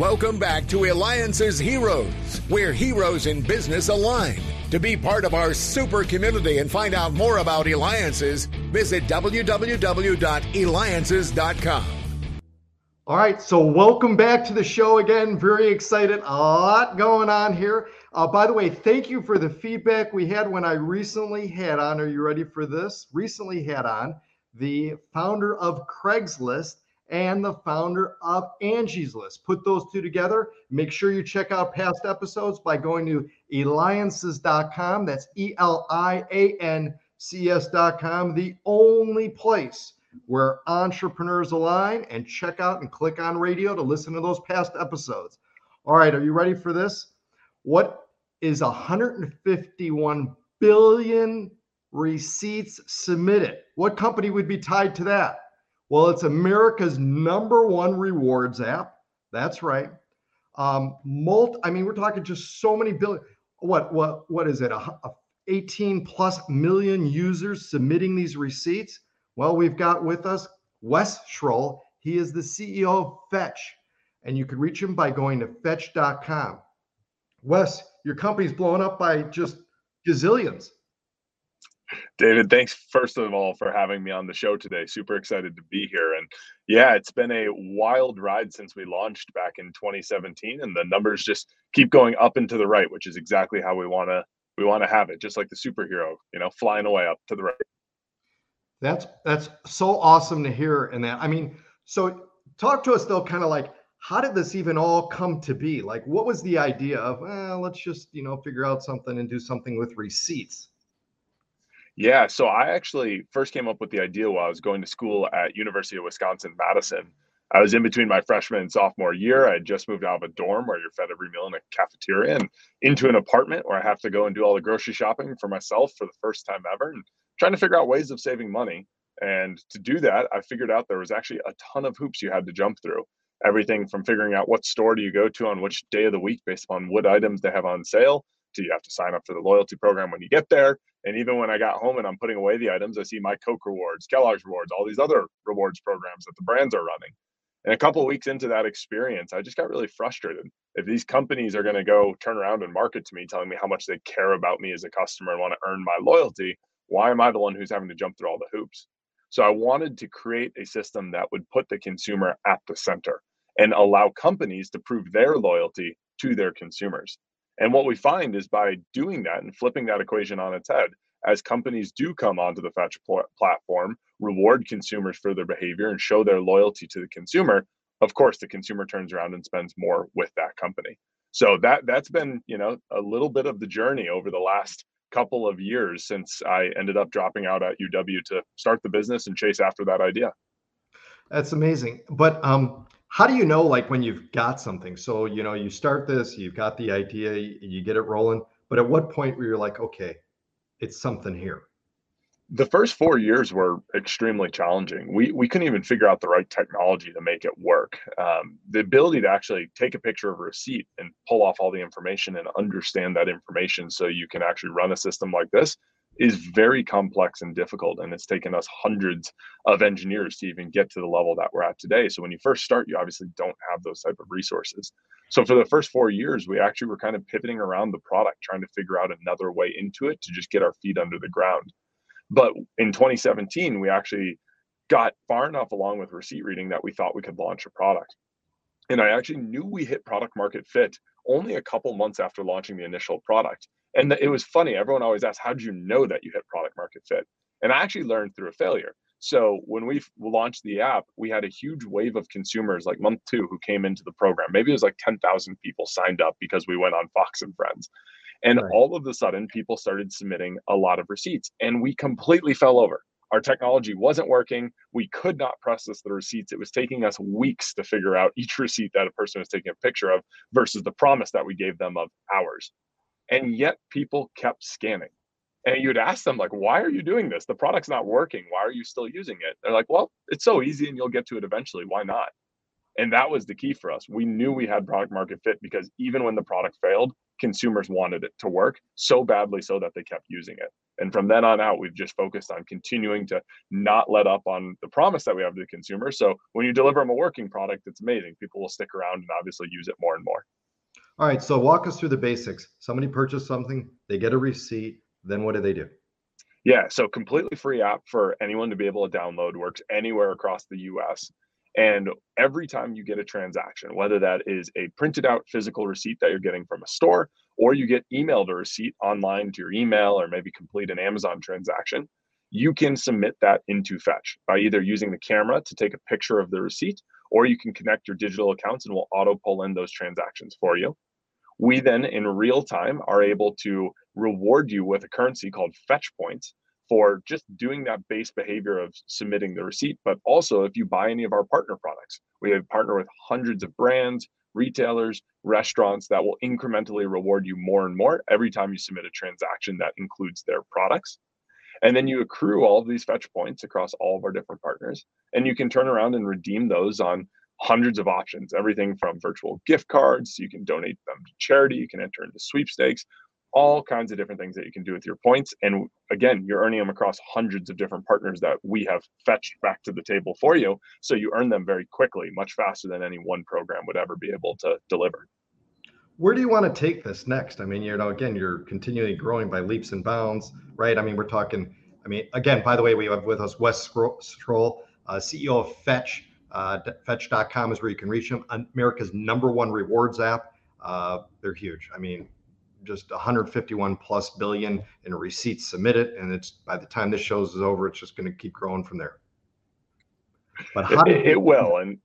Welcome back to Eliances Heroes, where heroes in business align. To be part of our super community and find out more about Eliances, visit www.eliances.com. All right, so welcome back to the show again. Very excited. A lot going on here. Uh, by the way, thank you for the feedback we had when I recently had on. Are you ready for this? Recently had on the founder of Craigslist and the founder of Angie's List. Put those two together. Make sure you check out past episodes by going to eliances.com. That's E L I A N C S.com, the only place where entrepreneurs align. And check out and click on radio to listen to those past episodes. All right, are you ready for this? What is 151 billion receipts submitted? What company would be tied to that? Well, it's America's number one rewards app. That's right. Um, multi, I mean, we're talking just so many billion. What what what is it? A, a 18 plus million users submitting these receipts. Well, we've got with us Wes Schroll. He is the CEO of Fetch, and you can reach him by going to fetch.com. Wes, your company's blowing up by just gazillions. David, thanks first of all for having me on the show today. Super excited to be here. And yeah, it's been a wild ride since we launched back in 2017 and the numbers just keep going up and to the right, which is exactly how we want to we want to have it, just like the superhero, you know, flying away up to the right. That's that's so awesome to hear and that. I mean, so talk to us though kind of like how did this even all come to be? Like what was the idea of, well, let's just, you know, figure out something and do something with receipts? Yeah, so I actually first came up with the idea while I was going to school at University of Wisconsin Madison. I was in between my freshman and sophomore year. I had just moved out of a dorm where you're fed every meal in a cafeteria and into an apartment where I have to go and do all the grocery shopping for myself for the first time ever and trying to figure out ways of saving money. And to do that, I figured out there was actually a ton of hoops you had to jump through. Everything from figuring out what store do you go to on which day of the week based upon what items they have on sale to you have to sign up for the loyalty program when you get there and even when I got home and I'm putting away the items, I see my Coke rewards, Kellogg's rewards, all these other rewards programs that the brands are running. And a couple weeks into that experience, I just got really frustrated. If these companies are going to go turn around and market to me, telling me how much they care about me as a customer and want to earn my loyalty, why am I the one who's having to jump through all the hoops? So I wanted to create a system that would put the consumer at the center and allow companies to prove their loyalty to their consumers. And what we find is by doing that and flipping that equation on its head, as companies do come onto the Fetch pl- platform, reward consumers for their behavior and show their loyalty to the consumer, of course the consumer turns around and spends more with that company. So that that's been, you know, a little bit of the journey over the last couple of years since I ended up dropping out at UW to start the business and chase after that idea. That's amazing. But um how do you know like when you've got something so you know you start this you've got the idea you get it rolling but at what point where you're like okay it's something here the first four years were extremely challenging. We we couldn't even figure out the right technology to make it work. Um, the ability to actually take a picture of a receipt and pull off all the information and understand that information, so you can actually run a system like this, is very complex and difficult and it's taken us hundreds of engineers to even get to the level that we're at today. So when you first start you obviously don't have those type of resources. So for the first four years we actually were kind of pivoting around the product trying to figure out another way into it to just get our feet under the ground. But in 2017 we actually got far enough along with receipt reading that we thought we could launch a product. And i actually knew we hit product market fit only a couple months after launching the initial product and it was funny. Everyone always asks, "How did you know that you hit product market fit?" And I actually learned through a failure. So when we launched the app, we had a huge wave of consumers, like month two, who came into the program. Maybe it was like 10,000 people signed up because we went on Fox and Friends. And right. all of a sudden, people started submitting a lot of receipts, and we completely fell over. Our technology wasn't working. We could not process the receipts. It was taking us weeks to figure out each receipt that a person was taking a picture of versus the promise that we gave them of hours and yet people kept scanning and you'd ask them like why are you doing this? The product's not working. Why are you still using it? They're like well it's so easy and you'll get to it eventually. Why not? And that was the key for us. We knew we had product market fit because even when the product failed consumers wanted it to work so badly so that they kept using it. And from then on out, we've just focused on continuing to not let up on the promise that we have to the consumer. So when you deliver them a working product, it's amazing. People will stick around and obviously use it more and more. All right. So walk us through the basics. Somebody purchased something, they get a receipt. Then what do they do? Yeah, so completely free app for anyone to be able to download, works anywhere across the US. And every time you get a transaction, whether that is a printed out physical receipt that you're getting from a store, or you get emailed a receipt online to your email, or maybe complete an Amazon transaction, you can submit that into Fetch by either using the camera to take a picture of the receipt, or you can connect your digital accounts and we'll auto pull in those transactions for you. We then, in real time, are able to reward you with a currency called Fetch Points for just doing that base behavior of submitting the receipt. But also, if you buy any of our partner products, we have partner with hundreds of brands, retailers, restaurants that will incrementally reward you more and more every time you submit a transaction that includes their products. And then you accrue all of these fetch points across all of our different partners. And you can turn around and redeem those on hundreds of options, everything from virtual gift cards, you can donate them to charity, you can enter into sweepstakes, all kinds of different things that you can do with your points. And again, you're earning them across hundreds of different partners that we have fetched back to the table for you. So you earn them very quickly, much faster than any one program would ever be able to deliver. Where do you want to take this next? I mean, you know, again, you're continually growing by leaps and bounds, right? I mean, we're talking, I mean, again, by the way, we have with us Wes Schroll, uh, CEO of Fetch. Uh, fetch.com is where you can reach them. America's number one rewards app. Uh, they're huge. I mean, just 151 plus billion in receipts submitted, and it's by the time this shows is over, it's just going to keep growing from there. But how it, it will, and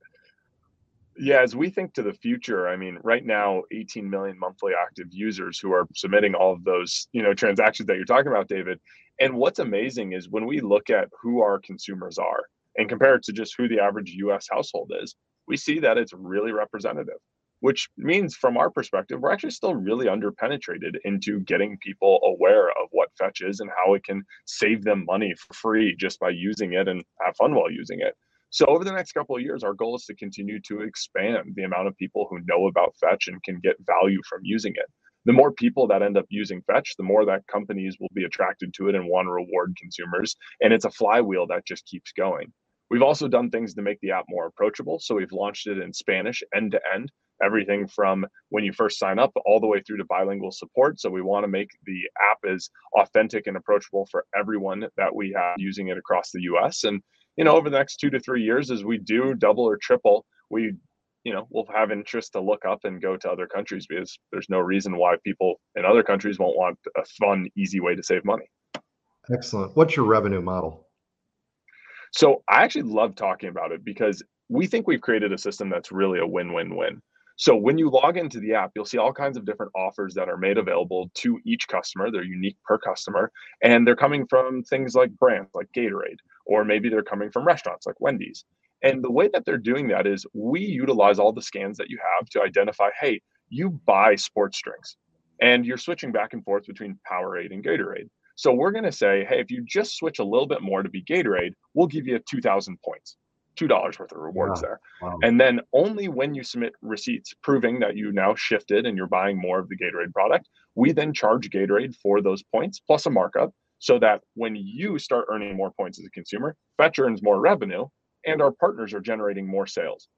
yeah, as we think to the future, I mean, right now, 18 million monthly active users who are submitting all of those, you know, transactions that you're talking about, David. And what's amazing is when we look at who our consumers are and compare it to just who the average US household is, we see that it's really representative which means from our perspective we're actually still really underpenetrated into getting people aware of what fetch is and how it can save them money for free just by using it and have fun while using it. So over the next couple of years our goal is to continue to expand the amount of people who know about fetch and can get value from using it. The more people that end up using fetch the more that companies will be attracted to it and want to reward consumers and it's a flywheel that just keeps going We've also done things to make the app more approachable. So we've launched it in Spanish end to end everything from when you first sign up all the way through to bilingual support. So we want to make the app as authentic and approachable for everyone that we have using it across the US. And, you know, over the next two to three years, as we do double or triple, we, you know, we'll have interest to look up and go to other countries because there's no reason why people in other countries won't want a fun, easy way to save money. Excellent. What's your revenue model? So I actually love talking about it because we think we've created a system that's really a win-win-win. So when you log into the app, you'll see all kinds of different offers that are made available to each customer. They're unique per customer, and they're coming from things like brands like Gatorade, or maybe they're coming from restaurants like Wendy's. And the way that they're doing that is we utilize all the scans that you have to identify, hey, you buy sports drinks and you're switching back and forth between Powerade and Gatorade. So we're going to say, hey, if you just switch a little bit more to be Gatorade, we'll give you 2,000 points two dollars worth of rewards wow. there. Wow. And then only when you submit receipts proving that you now shifted and you're buying more of the Gatorade product, we then charge Gatorade for those points plus a markup so that when you start earning more points as a consumer, Fetch earns more revenue and our partners are generating more sales.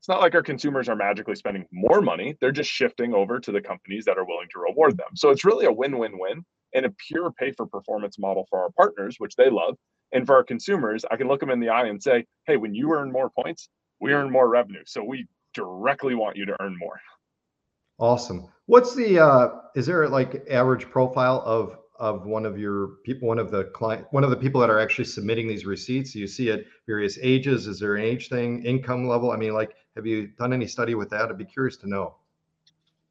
It's not like our consumers are magically spending more money. They're just shifting over to the companies that are willing to reward them. So it's really a win win win and a pure pay for performance model for our partners, which they love. And for our consumers, I can look them in the eye and say, hey, when you earn more points, we earn more revenue. So we directly want you to earn more. Awesome. What's the uh is there like average profile of of one of your people, one of the client, one of the people that are actually submitting these receipts? You see at various ages. Is there an age thing, income level? I mean, like, have you done any study with that? I'd be curious to know.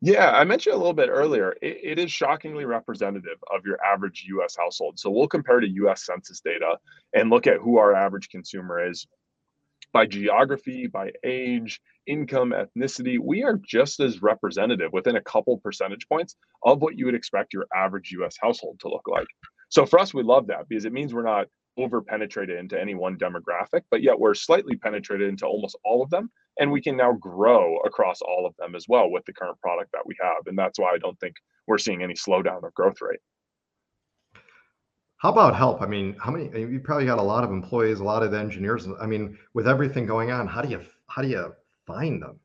Yeah, I mentioned a little bit earlier, it, it is shockingly representative of your average US household. So we'll compare to US Census data and look at who our average consumer is by geography, by age, income, ethnicity. We are just as representative within a couple percentage points of what you would expect your average US household to look like. So for us, we love that because it means we're not over penetrated into any one demographic, but yet we're slightly penetrated into almost all of them. And we can now grow across all of them as well with the current product that we have. And that's why I don't think we're seeing any slowdown of growth rate. How about help? I mean, how many? You probably got a lot of employees, a lot of engineers. I mean, with everything going on, how do you how do you find them?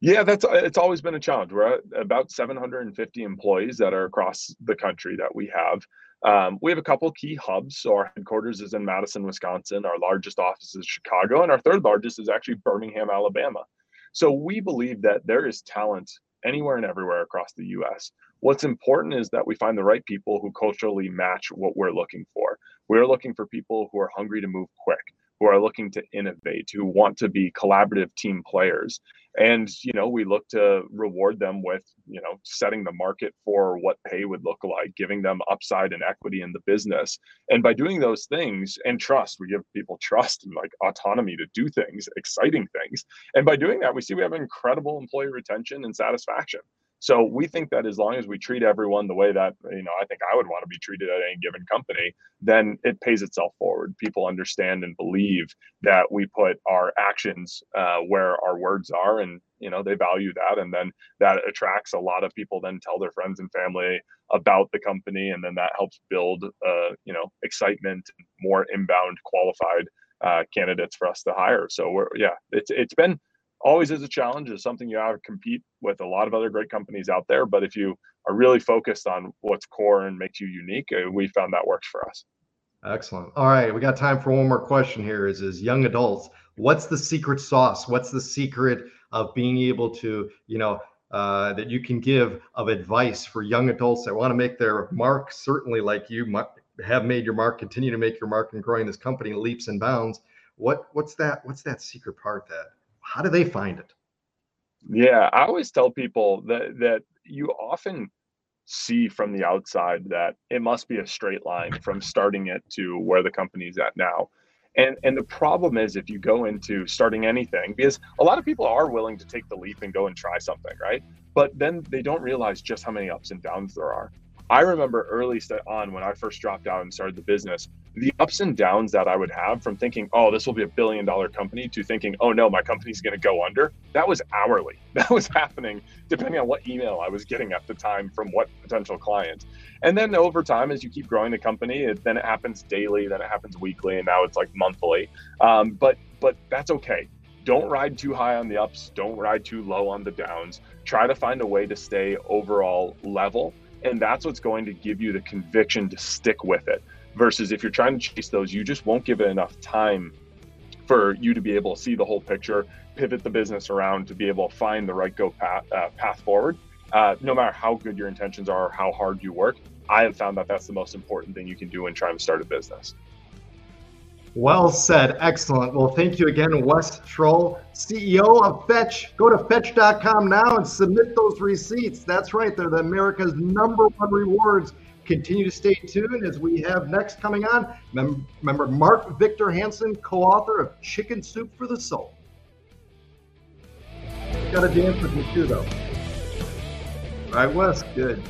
Yeah, that's it's always been a challenge. We're at about 750 employees that are across the country that we have. Um, we have a couple key hubs. So our headquarters is in Madison, Wisconsin. Our largest office is Chicago, and our third largest is actually Birmingham, Alabama. So we believe that there is talent anywhere and everywhere across the U.S. What's important is that we find the right people who culturally match what we're looking for. We're looking for people who are hungry to move quick, who are looking to innovate, who want to be collaborative team players. And, you know, we look to reward them with, you know, setting the market for what pay would look like, giving them upside and equity in the business. And by doing those things and trust, we give people trust and like autonomy to do things, exciting things. And by doing that, we see we have incredible employee retention and satisfaction. So we think that as long as we treat everyone the way that you know I think I would want to be treated at any given company, then it pays itself forward. People understand and believe that we put our actions uh, where our words are, and you know they value that, and then that attracts a lot of people. Then tell their friends and family about the company, and then that helps build uh, you know excitement, more inbound qualified uh, candidates for us to hire. So we're yeah, it's it's been always is a challenge. It's something you have to compete with a lot of other great companies out there. But if you are really focused on what's core and makes you unique, uh, we found that works for us. Excellent. All right, we got time for one more question here. Is is young adults? What's the secret sauce? What's the secret of being able to, you know, uh, that you can give of advice for young adults that want to make their mark, certainly like you have made your mark, continue to make your mark and growing this company leaps and bounds. What what's that? What's that secret part that how do they find it? Yeah, I always tell people that that you often see from the outside that it must be a straight line from starting it to where the company's at now. And and the problem is if you go into starting anything, because a lot of people are willing to take the leap and go and try something, right? But then they don't realize just how many ups and downs there are. I remember early on when I first dropped out and started the business, the ups and downs that I would have from thinking, oh, this will be a billion dollar company to thinking, oh no, my company's going to go under. That was hourly. That was happening depending on what email I was getting at the time from what potential client. And then over time, as you keep growing the company, it, then it happens daily, then it happens weekly, and now it's like monthly. Um, but but that's okay don't ride too high on the ups don't ride too low on the downs try to find a way to stay overall level and that's what's going to give you the conviction to stick with it. Versus if you're trying to chase those, you just won't give it enough time for you to be able to see the whole picture, pivot the business around to be able to find the right go path, uh, path forward. Uh, no matter how good your intentions are or how hard you work, I have found that that's the most important thing you can do when trying to start a business. Well said. Excellent. Well, thank you again, Wes Schroll, CEO of Fetch. Go to fetch.com now and submit those receipts. That's right. They're the America's number one rewards. Continue to stay tuned as we have next coming on. Remember, Mark Victor Hansen, co author of Chicken Soup for the Soul. Got to dance with me too, though. All right, Wes. Good.